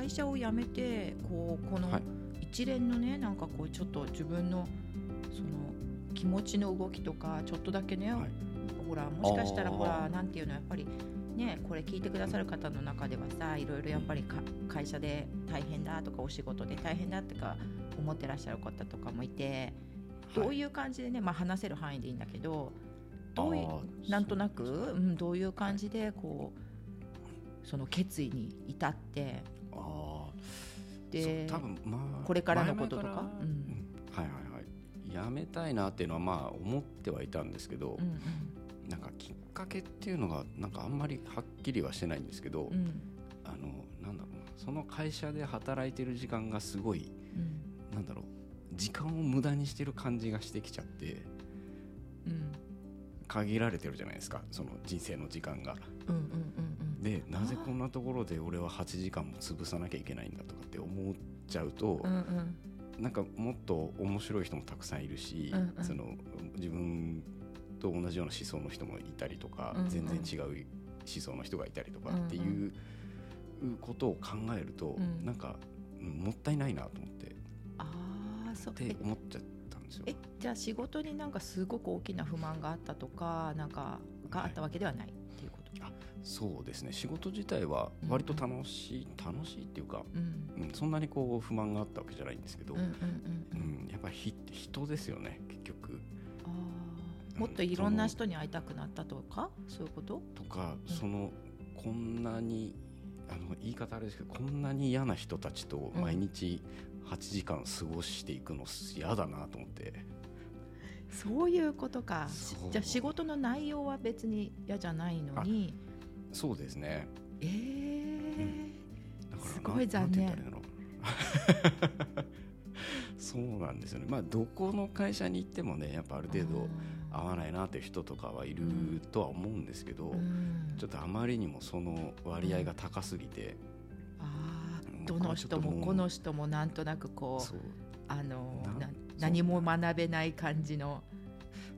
会社を辞めてこうこのはい。一連のねなんかこうちょっと自分のその気持ちの動きとかちょっとだけね、はい。ほらもしかしたらほらなんていうのやっぱりねこれ聞いてくださる方の中ではさいろいろやっぱりか会社で大変だとかお仕事で大変だとか思ってらっしゃる方とかもいてどういう感じでね、まあ、話せる範囲でいいんだけどどういなんとなく、うん、どういう感じでこうその決意に至ってあー。で多分まあこれからのこととか？うん。うん。はいはいはい。やめたいなっていうのはまあ思ってはいたんですけど、うんなんかきっかけっていうのがなんかあんまりはっきりはしてないんですけど、うんうん。あのなんだろうなその会社で働いてる時間がすごいうん。なんだろう時間を無駄にしてる感じがしてきちゃってうん。限られてるじゃないですかその人生の時間が。うんうんうんでなぜこんなところで俺は8時間も潰さなきゃいけないんだとかって思っちゃうと、うんうん。なんかもっと面白い人もたくさんいるし、うんうん。その自分と同じような思想の人もいたりとか、うんうん。全然違う思想の人がいたりとかっていうことを考えると、うん。なんかうんもったいないなと思ってああそう。ってえ思っちゃったんですよ。え。じゃあ仕事になんかすごく大きな不満があったとかなんかがあったわけではないっていうこと、そうですね。仕事自体は割と楽しい、楽しいっていうか、うん。うん、そんなにこう不満があったわけじゃないんですけど、うんうんうんうん。うん、やっぱりひ人ですよね結局。あー。もっといろんな人に会いたくなったとか？そういうこと？とか、うん。そのこんなにあの言い方あれですけどこんなに嫌な人たちとうん。毎日8時間過ごしていくの嫌だなと思って、そういうことか。じゃあ仕事の内容は別に嫌じゃないのに。そうですね。えー。だからすごい残念。そうなんですよね。まあどこの会社に行ってもねやっぱある程度合わないなって人とかはいるとは思うんですけど、うん。ちょっとあまりにもその割合が高すぎて、うん。どの人もこの人も。なんとなくこうあのななん何も学べない感じの。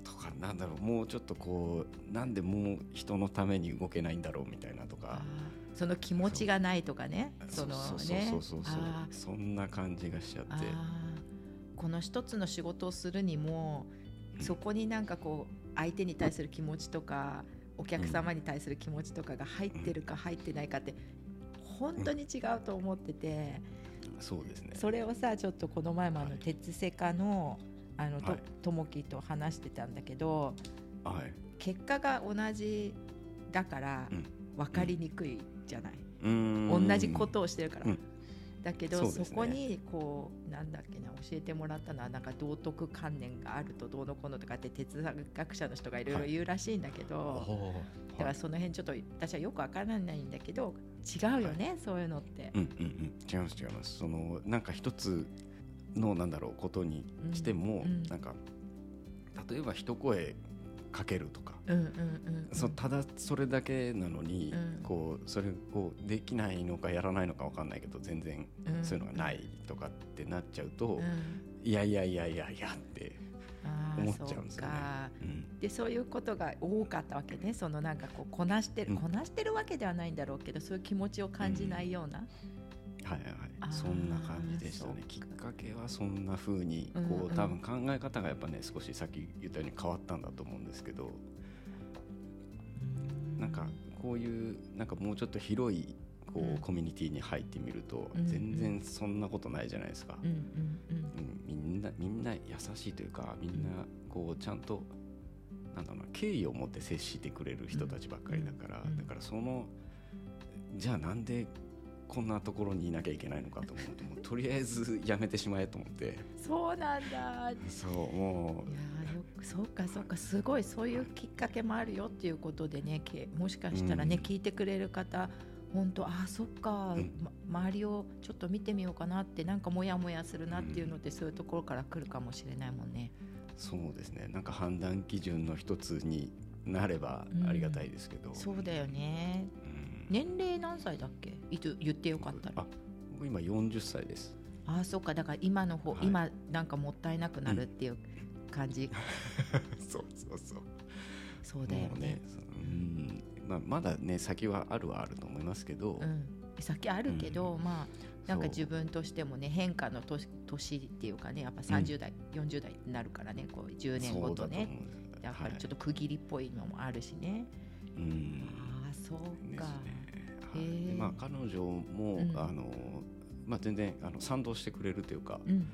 とかなんだろうもうちょっとこうなんでもう人のために動けないんだろうみたいなとか。その気持ちがないとかね。そのね。そうそうそうそんな感じがしちゃって。この一つの仕事をするにもうん。そこになんかこう相手に対する気持ちとかお客様に対する気持ちとかが入ってるか入ってないかって本当に違うと思っててそうですね。それをさちょっとこの前もあのはい。鉄セカのあのとはい。ともきと話してたんだけどはい。結果が同じだからうん。分かりにくいじゃない、うーん。同じことをしてるから、うんだけどそ,、ね。こにこうなんだっけな教えてもらったのはなんか道徳観念があるとどうのこうのとかって哲学者の人がいろいろ言うらしいんだけど、おーだからその辺ちょっと私はよくわからないんだけど違うよね、そういうのって。うんうんうん。違います違います。そのなんか一つのなんだろうことにしても、うん。うん。なんか例えば一声かけるとか、うんうんうんうん。そただそれだけなのに、うん。こうそれをできないのかやらないのかわかんないけど全然うん。そういうのがないとかってなっちゃうと、うん。いやいやいやいやいやって、思っちゃうんですよね。そうか。うん。でそういうことが多かったわけね。そのなんかこうこなしてる、うん。こなしてるわけではないんだろうけどそういう気持ちを感じないような、はいはいはい。そんな感じでしたね。きっかけはそんな風にこう、多分考え方がやっぱね少しさっき言ったように変わったんだと思うんですけど、なんかこういうなんかもうちょっと広いこう、うん。コミュニティに入ってみると、うんうん。全然そんなことないじゃないですか、うんみんなみんな優しいというかみんなこうちゃんとなんだろうな敬意を持って接してくれる人たちばっかりだから、うん。だからそのじゃあなんでこんなところにいなきゃいけないのかと思うともうとりあえずやめてしまえと思って。そうなんだ。そうもいやーよくそうかそうかすごいそういうきっかけもあるよっていうことでねけもしかしたらね、うん。聞いてくれる方本当あーそっか、うん。ま周りをちょっと見てみようかなってなんかモヤモヤするなっていうのって、そういうところから来るかもしれないもんね。うそうですね。なんか判断基準の一つになればありがたいですけど、そうだよね。うん年齢何歳だっけ？いつ言ってよかったら。今40歳です。ああそっか。だから今の方、はい。今なんかもったいなくなるっていう感じ、そうそうそう。そうだよね。ねそうん。まあ、まだね先はあるはあると思いますけど、うん。先あるけど、まあなんか自分としてもね変化の年年っていうかねやっぱ30代、うん、40代になるからねこう10年ごとね。やっぱりちょっと区切りっぽいのもあるしね。はい、うんそうか。ね。はい、まあ彼女も、うん、あのまあ全然あの賛同してくれるというか、うん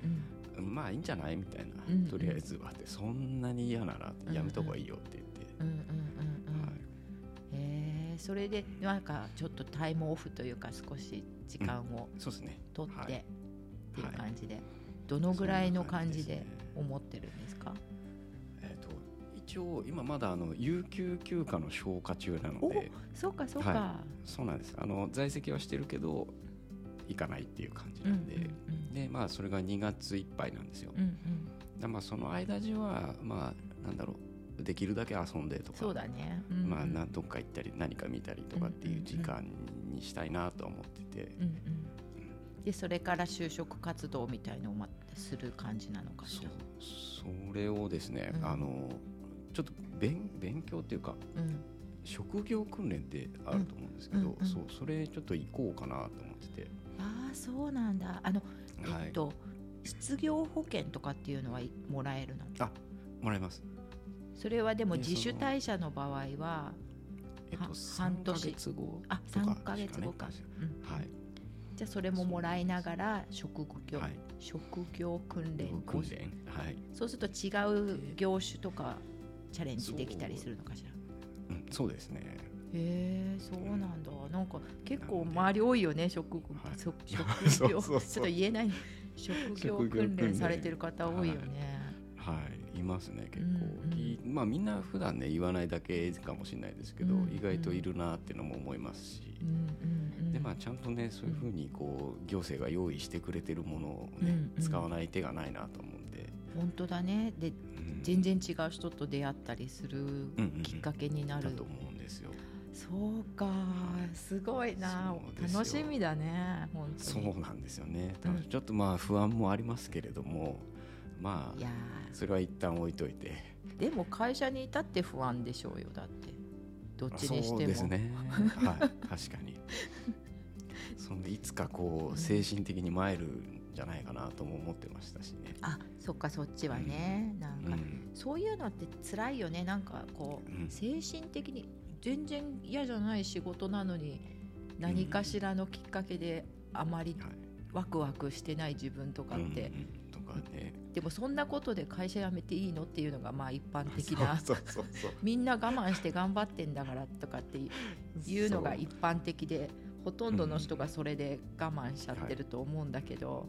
うん、まあいいんじゃない？みたいな、うんうん、とりあえずは。ってそんなに嫌ならやめた方がいいよって言って。うんうんうんうん、はい、えそれでなんかちょっとタイムオフというか少し時間を取ってっていう感じで、どのぐらいの感じで思ってるんですか？応今まだあの有給休暇の消化中なのでそうかそうか、はい、そうなんです。あの在籍はしてるけど行かないっていう感じなんで、うんうんうん、でまあそれが2月いっぱいなんですよ、うんうん、まあその間中はまあなんだろうできるだけ遊んでとかそうだね、うんうん、まあ何どっか行ったり何か見たりとかっていう時間にしたいなと思ってて、うんうん。でそれから就職活動みたいのをする感じなのかしら？それをですね、うん、あのちょっと勉勉強っていうか、うん、職業訓練ってあると思うんですけど、うんうんうん、そうそれちょっと行こうかなと思ってて。ああそうなんだ。あのえっと、はい、失業保険とかっていうのはもらえるの？あもらえます。それはでも自主退社の場合は、えっと、半年。後あ3か月後か、うん、はい。じゃあそれももらいながら職業、はい、職業訓練訓練、はい、そうすると違う業種とかチャレンジできたりするのかしら？う,、ん、そうですね。へえそうなんだ、なんか結構周り多いよね職,、はい、職業。ちょっと言えない。職業訓練されてる方多いよね。はい、はい、いますね結構、うんうん、まあみんな普段ね言わないだけかもしれないですけど、うんうん、意外といるなっていうのも思いますし、うんうんうん、でまあちゃんとねそういうふうにこう行政が用意してくれてるものをね、うんうん、使わない手がないなと思うんで。本当だね。で、うん、全然違う人と出会ったりするきっかけになる、うんうん、だと思うんですよ。そうかすごいな。楽しみだね本当そうなんですよね、うん、ちょっとまあ不安もありますけれどもまあそれは一旦置いといて。でも会社にいたって不安でしょうよだって。どっちにしても。そうですね。はい確かに。そんでいつかこう精神的に参るんじゃないかなとも思ってましたしね。あそっかそっちはね、うん、なんか、うん、そういうのって辛いよね。なんかこう、うん、精神的に全然嫌じゃない仕事なのに何かしらのきっかけであまりワクワクしてない自分とかって、とかね、でもそんなことで会社辞めていいのっていうのがまあ一般的な みんな我慢して頑張ってんだからとかっていうのが一般的でほとんどの人がそれで我慢しちゃってると思うんだけど、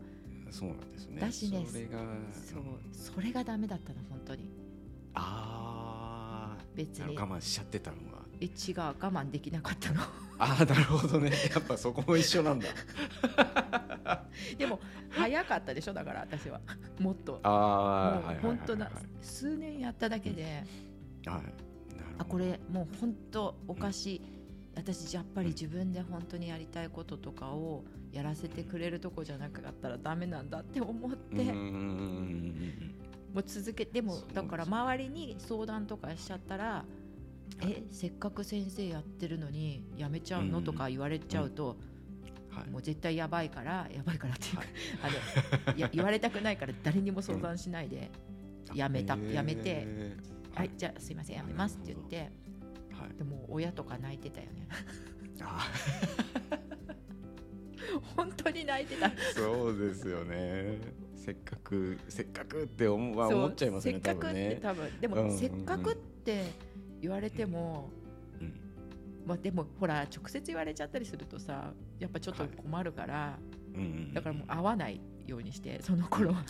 そうなんですね。だしね。それがそう。それがダメだったの本当に。ああ別に。我慢しちゃってたのがえ違う。我慢できなかったの。ああなるほどね。やっぱそこも一緒なんだ。でも早かったでしょ？だから私は。もっと。ああもう本当な数年やっただけで、うん、はい。あこれもう本当おかしい、うん、私やっぱり自分で本当にやりたいこととかをやらせてくれるとこじゃなかったらダメなんだって思ってもう続けてもだから周りに相談とかしちゃったらえせっかく先生やってるのにやめちゃうの、とか言われちゃうと、はい、もう絶対やばいからやばいからっていうか、はい、あのいや言われたくないから誰にも相談しないで、やめたやめて、はい、じゃあすいませんやめますって言って、はい、でも親とか泣いてたよね。本当に泣いてた。そうですよね。せっかくせっかくって思,、まあ、思っちゃいますねせっかくって多分でも、うん、せっかくって言われても、うん、まあ、でもほら直接言われちゃったりするとさやっぱちょっと困るから、はい、だからもう会わないようにしてその頃は。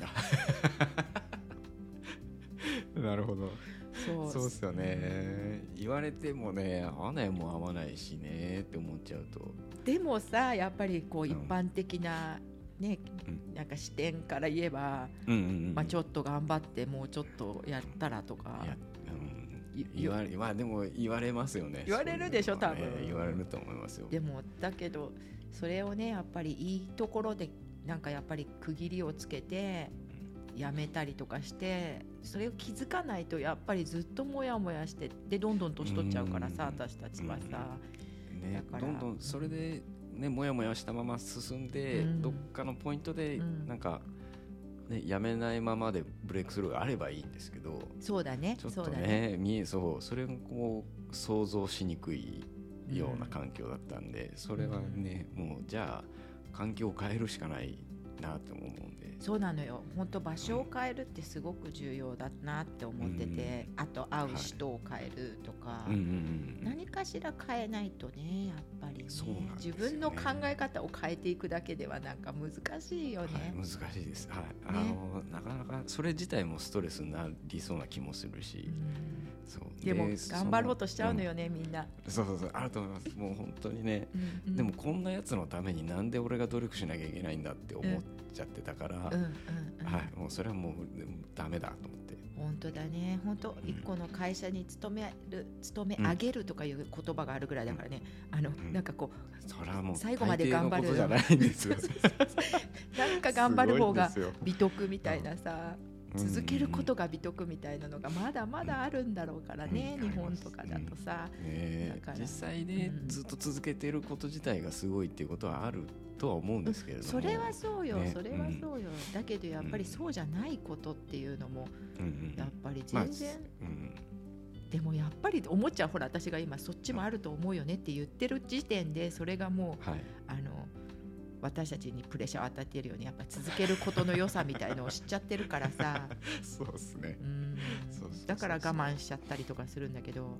なるほどそうそうですよね。言われてもね合わないも合わないしねって思っちゃうと。でもさやっぱりこう一般的な、ね、うん、なんか視点から言えば、うんうんうん、まあ、ちょっと頑張ってもうちょっとやったらとか、言われまあでも言われますよね。言われるでしょ多分、言われると思いますよ。でもだけどそれをねやっぱりいいところでなんかやっぱり区切りをつけてやめたりとかしてそれを気づかないとやっぱりずっともやもやしてでどんどん年取っちゃうからさ私たちはさ、ね、どんどんそれでねもやもやしたまま進んで、うん。どっかのポイントでうん。なんか、ね、やめないままでブレイクスルーがあればいいんですけどそうだね。ちょっとそうだね。ね見えそうそれもこう想像しにくいような環境だったんで、それはねもうじゃあ環境を変えるしかないなって思うんで。そうなのよ。本当場所を変えるってすごく重要だなって思ってて、あと会う人を変えるとか、うんうんうん何かしら変えないとねやっぱりね。そうなんですよ自ね分の考え方を変えていくだけではなんか難しいよね、はい、難しいです、はい。あのなかなかそれ自体もストレスになりそうな気もするし、うんそう。でもそ頑張ろうとしちゃうのよね、みんな、うんそうそうそうあると思います。もう本当にね、うんでもこんなやつのためになんで俺が努力しなきゃいけないんだって思っちゃってたから、はい、もうそれはもうダメだと思って。本当だね。本当うん一個の会社に勤める勤め上げるとかいう言葉があるぐらいだからね、あのん。なんかこそれはもう最後まで頑張る。じゃないんですよ。う なんか頑張る方が美徳みたいなさ、うん続けることが美徳みたいなのがまだまだあるんだろうからね、うん日本とかだとさ、ねだから実際ね、うん。ずっと続けてること自体がすごいっていうことはあるとは思うんですけれども、それはそうよ、ね。それはそうよ、だけどやっぱりそうじゃないことっていうのもうん。うんやっぱりまあ全然、うん。でもやっぱり思っちゃうほら私が今そっちもあると思うよねって言ってる時点でそれがもうはい。あの私たちにプレッシャーを与えているようにやっぱ続けることの良さみたいのを知っちゃってるからさ。そうですね。だから我慢しちゃったりとかするんだけど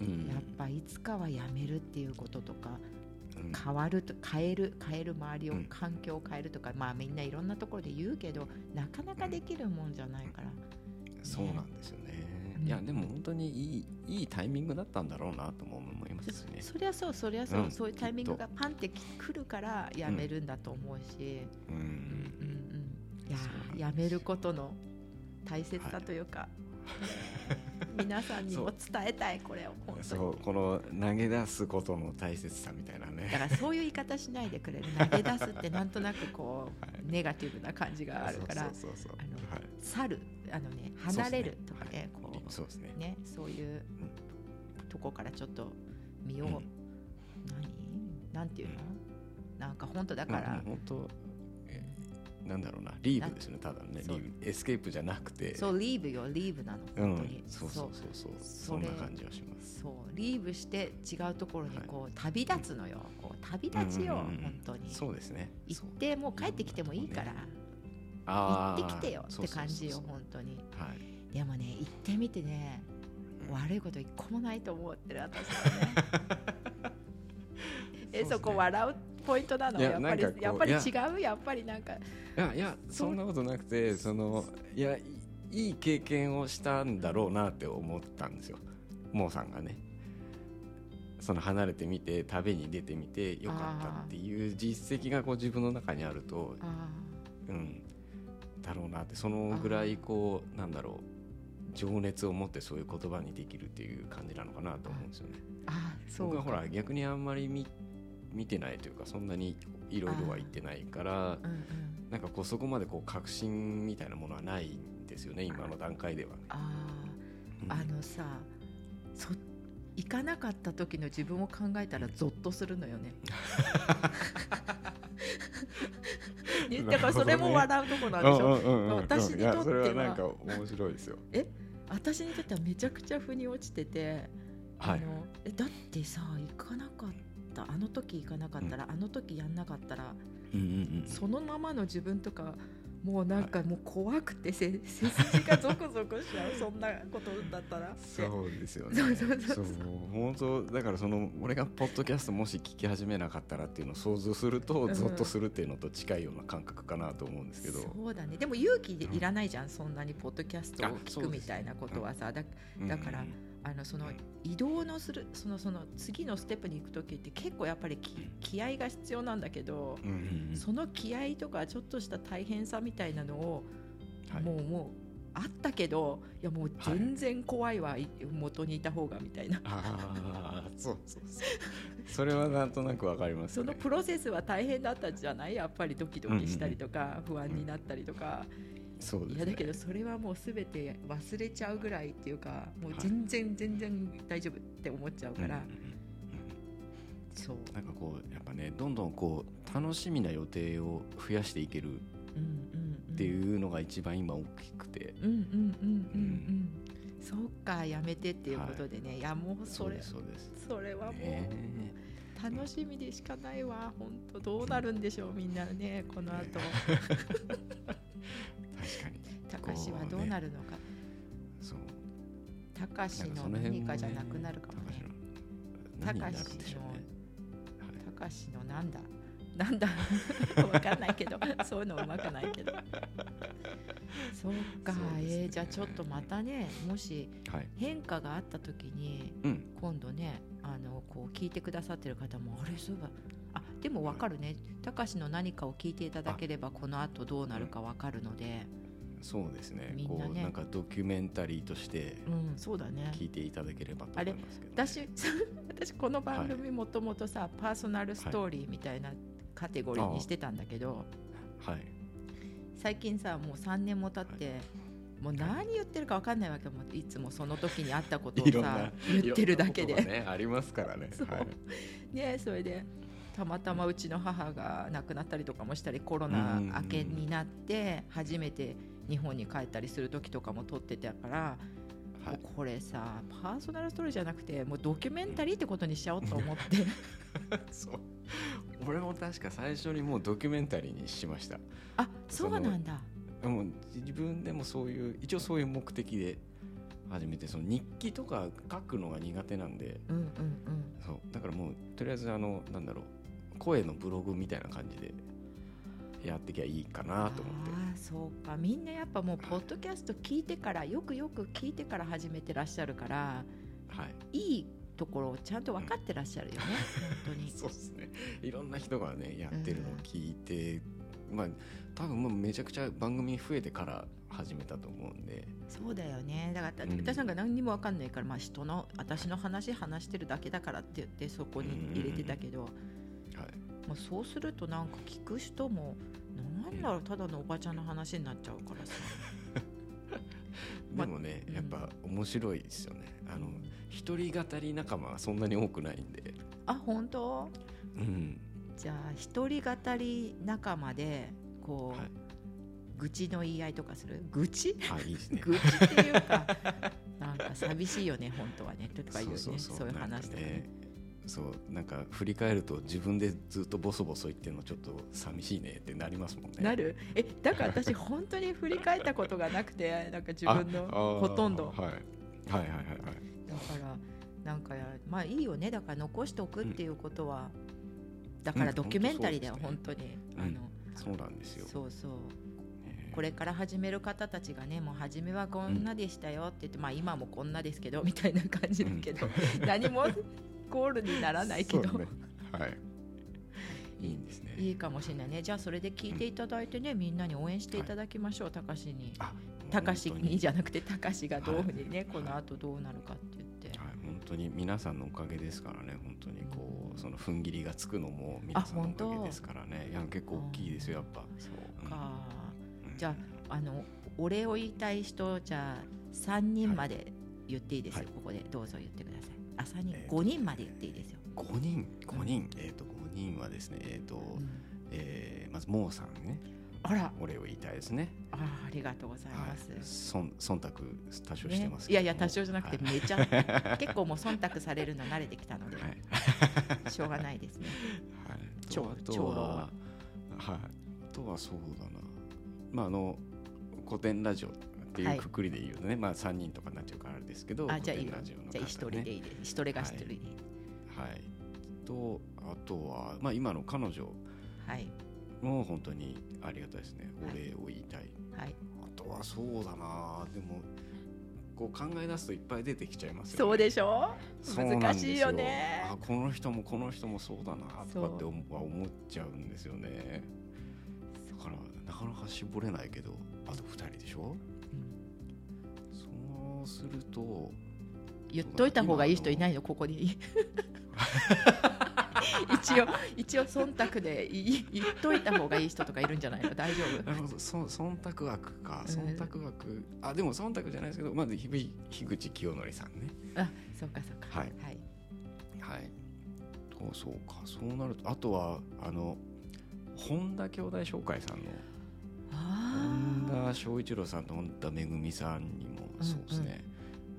うん。やっぱいつかはやめるっていうこととかうん。変わると変える変える周りをうん。環境を変えるとかまあみんないろんなところで言うけどなかなかできるもんじゃないから。そうなんですよね、うんいやでも本当にいいいいタイミングだったんだろうなとも思いますしね。そりゃそうそりゃそう、うんそういうタイミングがパンってき来るからやめるんだと思うし、うん。うんうんいややめることの大切さというか、皆さんにも伝えたいこれを本当に。そう。この投げ出すことの大切さみたいなだねからそういう言い方しないでくれる。投げ出すってなんとなくこう、はい。ネガティブな感じがあるから去るあのね離れるとかねそうですねはい。こそうですね。うねそういうとこからちょっと見よう、うん。何？なんていうの、なんか本当だかまあら、本当えなんだろうな。 leave ですよねただね。 leave、escape じゃなくて。そう leave よ leave なのうん。本当に、そうそうそうそう。それそんな感じはします。そう。 leave して違うところにこう、旅立つのよ。こう旅立ちよ、うんうんうん本当に。そうですね。行ってもう帰ってきてもいいから、行ってきてよって感じよ本当に。はい。でもね行ってみてねうん。悪いこと一個もないと思ってる私はね。えね。そこ笑うポイントなの？いややっぱりやっぱり違う？やっぱりなんか。いやいやそんなことなくてそのいやいいい経験をしたんだろうなって思ったんですよ。モーさんがね。その離れてみて旅に出てみてよかったっていう実績がこう自分の中にあるとあうんだろうなってそのぐらいこうなんだろう情熱を持ってそういう言葉にできるっていう感じなのかなと思うんですよね。ーあーそう僕はほらか逆にあんまり見見てないというかそんなにいろいろは言ってないからうんうんなんかこうそこまでこう確信みたいなものはないんですよね今の段階では。あうんーあのさそ行かなかった時の自分を考えたらゾッとするのよね。ねだからそれも笑うとこなんでしょ、うんうんうんうん。私にとっては。それはなんか面白いですよ。私にとってはめちゃくちゃ腑に落ちてて、はい。あのえだってさ行かなかった。あの時行かなかったら、あの時やんなかったらうんうんうん。そのままの自分とかもうなんかもう怖くてせ背筋がゾクゾクしちゃう そんなことだったら。そうですよね。そうそうそうそう。本当だからその俺がポッドキャストもし聞き始めなかったらっていうのを想像するとん。ゾッとするっていうのと近いような感覚かなと思うんですけど。そうだね。でも勇気でいらないじゃん、そんなにポッドキャストを聞くみたいなことはさ。だだからうんあのそのうん。移動のするそのその次のステップに行く時って結構やっぱり気気合が必要なんだけど、うんうんうん。その気合とかちょっとした大変さみたいなのを、はい。もうもうあったけどいやもう全然怖いわ、い。元にいた方がみたいな。ああそうそうそう。それはなんとなくわかりますその。プロセスは大変だったじゃない？やっぱりドキドキしたりとか、不安になったりとか、そうですね。いやだけどそれはもうすべて忘れちゃうぐらいっていうかもう全然全然大丈夫って思っちゃうから、うんうんうんそう。なんかこうやっぱねどんどんこう楽しみな予定を増やしていけるっていうのが一番今大きくて、うんうんうんうん。うん。そっかやめてっていうことでね、い、やもうそれですそうです。それはもう、ね楽しみでしかないわ。本当どうなるんでしょうみんなねこの後 確かに。高志はどうなるのか。そう高志の何かじゃなくなるかもね。高しょうね。高志のなんだ？なんだ？わかんないけど。そういうのうまくないけど。そっか、えーじゃあちょっとまたねもし変化があった時にうん。今度ねあのこう聞いてくださってる方もあれそういえばあでも分かるね。高志の何かを聞いていただければこの後どうなるか分かるので。そうですね。みんなね。なんかドキュメンタリーとしてうんそうだね。聞いていただければと思いますけど、私 私この番組もともとさ、パーソナルストーリーみたいなカテゴリーにしてたんだけど、はい。最近さもう3年も経って、もう何言ってるか分かんないわけもいつもその時にあったことをさ 言ってるだけで。ねありますからね。そう。はい。ねそれでたまたまうちの母が亡くなったりとかもしたりコロナ明けになって初めて日本に帰ったりする時とかも撮ってたから、はい。これさパーソナルストーリーじゃなくてもうドキュメンタリーってことにしちゃおうと思って。そう。俺も確か最初にもうドキュメンタリーにしました。あそうなんだ。もう自分でもそういう一応そういう目的で始めてその日記とか書くのが苦手なんで。うんうんうん。そう。だからもうとりあえずあのなんだろう声のブログみたいな感じでやってきゃいいかなと思って。ああそうか。みんなやっぱもうポッドキャスト聞いてからよくよく聞いてから始めてらっしゃるからはい。いいところをちゃんと分かってらっしゃるよね、本当に。そうですね。いろんな人がねやってるのを聞いて、まあ多分もうめちゃくちゃ番組増えてから始めたと思うんで。そうだよね。だから、うん。私なんか何にも分かんないから、まあ、人の私の話話してるだけだからって言ってそこに入れてたけど、はい。まあ、そうするとなんか聞く人もなんだろうただのおばちゃんの話になっちゃうからさ。ま でもね、うんやっぱ面白いですよね。あの一人語り仲間はそんなに多くないんで。あ本当？うん。じゃあ一人語り仲間でこう、はい。愚痴の言い合いとかする？愚痴？あいいですね。愚痴っていうかなんか寂しいよね本当はね。とかいうね。そういう話とかねそうなんか振り返ると自分でずっとボソボソ言ってるのちょっと寂しいねってなりますもんね。なる？えだから私本当に振り返ったことがなくて なんか自分のほとんど。はい、はいはいはいはい。だからなんかまあいいよね。だから残しておくっていうことは、だからドキュメンタリーだよ、うん本当に、うん。あのそうなんですよ。そうそう。えーこれから始める方たちがねもう初めはこんなでしたよって言って、まあ今もこんなですけどみたいな感じだけど、何も ゴールにならないけど、ね。はい。いいんですね。いいかもしれないね。じゃあそれで聞いていただいてね、みんなに応援していただきましょう、たかしに。あたかしに。じゃなくてたかしがどうい。うふうにね、はい。この後どうなるかって言って、はい、本当に皆さんのおかげですからね。本当にこうその踏ん切りがつくのも皆さんのおかげですからね。いや結構大きいですよやっぱ、そうか、うん。じゃああのお礼を言いたい人じゃあ3人まで言っていいですよ、はい。ここでどうぞ言ってくださいあ3人、えーと5人まで言っていいですよ、5人？5人、えっ、と5人はですねえっ、と、うん。えーまずモーさんね。あら。お礼を言いたいですね。あありがとうございます、はい、そん忖度多少してますね、いやいや多少じゃなくてはい。めちゃ、結構もう忖度されるの慣れてきたので、はい。しょうがないですね。はい、長長老はは、はい、あとはそうだな、まああの古典ラジオっていはい。うくくりで言うとね、まあ3人とかになっちゃうからあれですけど、あじゃあいい。ね、じゃあ一人でいい。です一人が一人で。いい。はい、とあとは、まあ、今の彼女。はい。も本当にありがたいですね。おはい。礼を言いたい、はい。あとはそうだな。でもこう考え出すといっぱい出てきちゃいますよね。そうでしょ？難しいよね。あこの人もこの人もそうだなとかって思は思っちゃうんですよね。だからなかなか絞れないけどあと2人でしょ？うんそうすると言っといた方がいい人いないの？ここに。一応一応忖度でい言っといた方がいい人とかいるんじゃないの？大丈夫？そ忖度枠か。うん。忖度枠、あでも忖度じゃないですけどまずひ樋口清則さんね。あそうかそうか。はい。はい。はい。とそうそうか。そうなるとあとはあの本田兄弟紹介さんの。あ本田翔一郎さんと本田めぐみさんにもそうですね、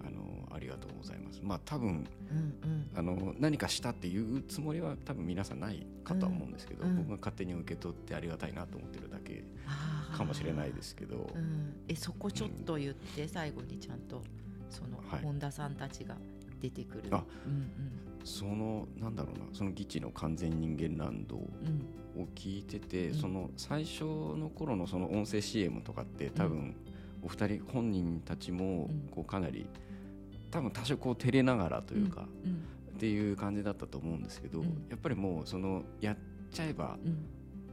あのありがとうございます。まあ多分うんうん。あの何かしたっていうつもりは多分皆さんないかとは思うんですけど、うん。うん僕が勝手に受け取ってありがたいなと思ってるだけかもしれないですけど、うん、えそこちょっと言って最後にちゃんとそのはい。本田さんたちが出てくる、あうんそのなんだろうなその「義地の完全人間ランド」うんうん。を聞いてて、うん。その最初の頃のその音声 CM とかって多分、お二人本人たちもうん。こうかなり多分多少こう照れながらというか、うん。っていう感じだったと思うんですけど、うん。やっぱりもうそのやっちゃえばうん。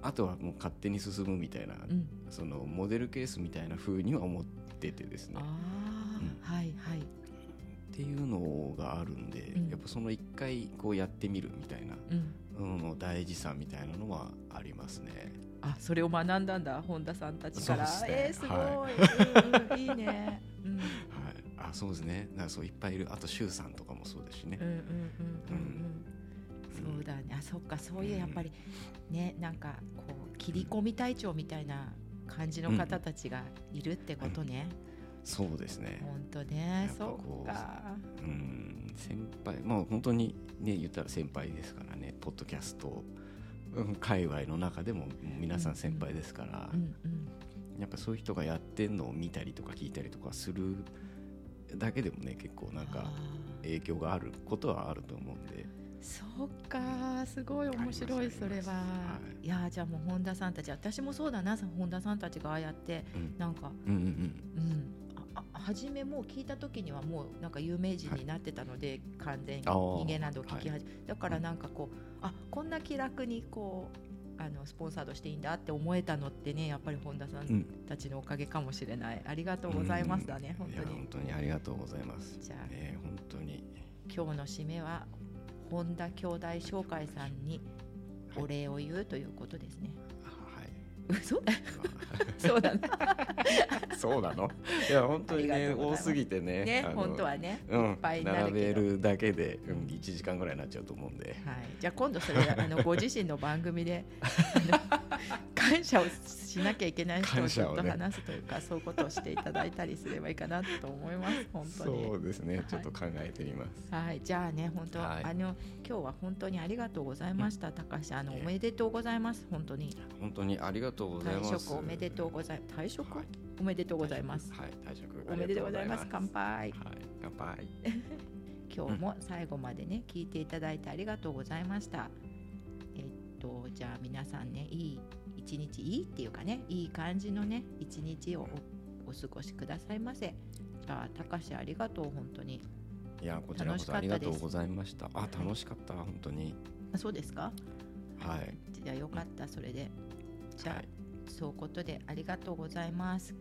あとはもう勝手に進むみたいな、うん。そのモデルケースみたいな風には思っててですね。はいはい。っていうのがあるんで、うん。やっぱその一回こうやってみるみたいなうん。大事さみたいなのはありますね。あそれを学んだんだ本田さんたちから、ね。えー、すごい、はうんうん、いいね、うん、はい、あそうですね。なんかそういっぱいいる。あと周さんとかもそうですしね。うんうんうんうんうんそうだね。あそっか。そういうやっぱりねなんかこう切り込み隊長みたいな感じの方たちがいるってことね、そうですね。本当ね。そこうっか。うん。先輩。まあ本当にね言ったら先輩ですからね。ポッドキャスト。うん界隈の中でも皆さん先輩ですから、うんうん。やっぱそういう人がやってんのを見たりとか聞いたりとかするだけでもね結構なんか影響があることはあると思うんで。そっかすごい面白いそれは、はい。い、やーじゃあもう本田さんたち私もそうだな本田さんたちがああやってうん。なんかうんうん。うん初めもう聞いた時にはもうなんか有名人になってたので、完全に。人間などを聞き始め、だからなんかこうあこんな気楽にこうあのスポンサードしていいんだって思えたのってねやっぱり本田さうんんたちのおかげかもしれない、ありがとうございますだね、本当に。本当にありがとうございます。じゃあね本当に。今日の締めは本田兄弟紹介さんにお礼を言うということですね、はい嘘？そうだな そうなの？いや本当にあね多すぎてねね本当はね、うんいっぱい並べるだけで、うん、1時間ぐらいになっちゃうと思うんで。はい、じゃあ今度それあの ご自身の番組で感謝をしなきゃいけない人をちょっと話すというか、そういうことをしていただいたりすればいいかなと思います。本当に。そうですね。はい。ちょっと考えてみます、はい、じゃあね本当、はい。あの今日は本当にありがとうございました、高橋あのおめでとうございます。本当に。本当にありがとうござい退ます。職おめでとうござい退職、はい。おめでとうございます。はい退職。おめでとうございます。乾杯。はい乾杯。今日も最後までね聞いていただいてありがとうございました。えっとじゃあ皆さんねいい一日いいっていうかねいい感じのね一日をおお過ごしくださいませ。じゃあ高橋ありがとう本当に。いやこちらこそありがとうございました。あはい楽しかった本当に。あそうですか？はい。じゃあよかったそれで。じゃあ、はいそういうことでありがとうございます。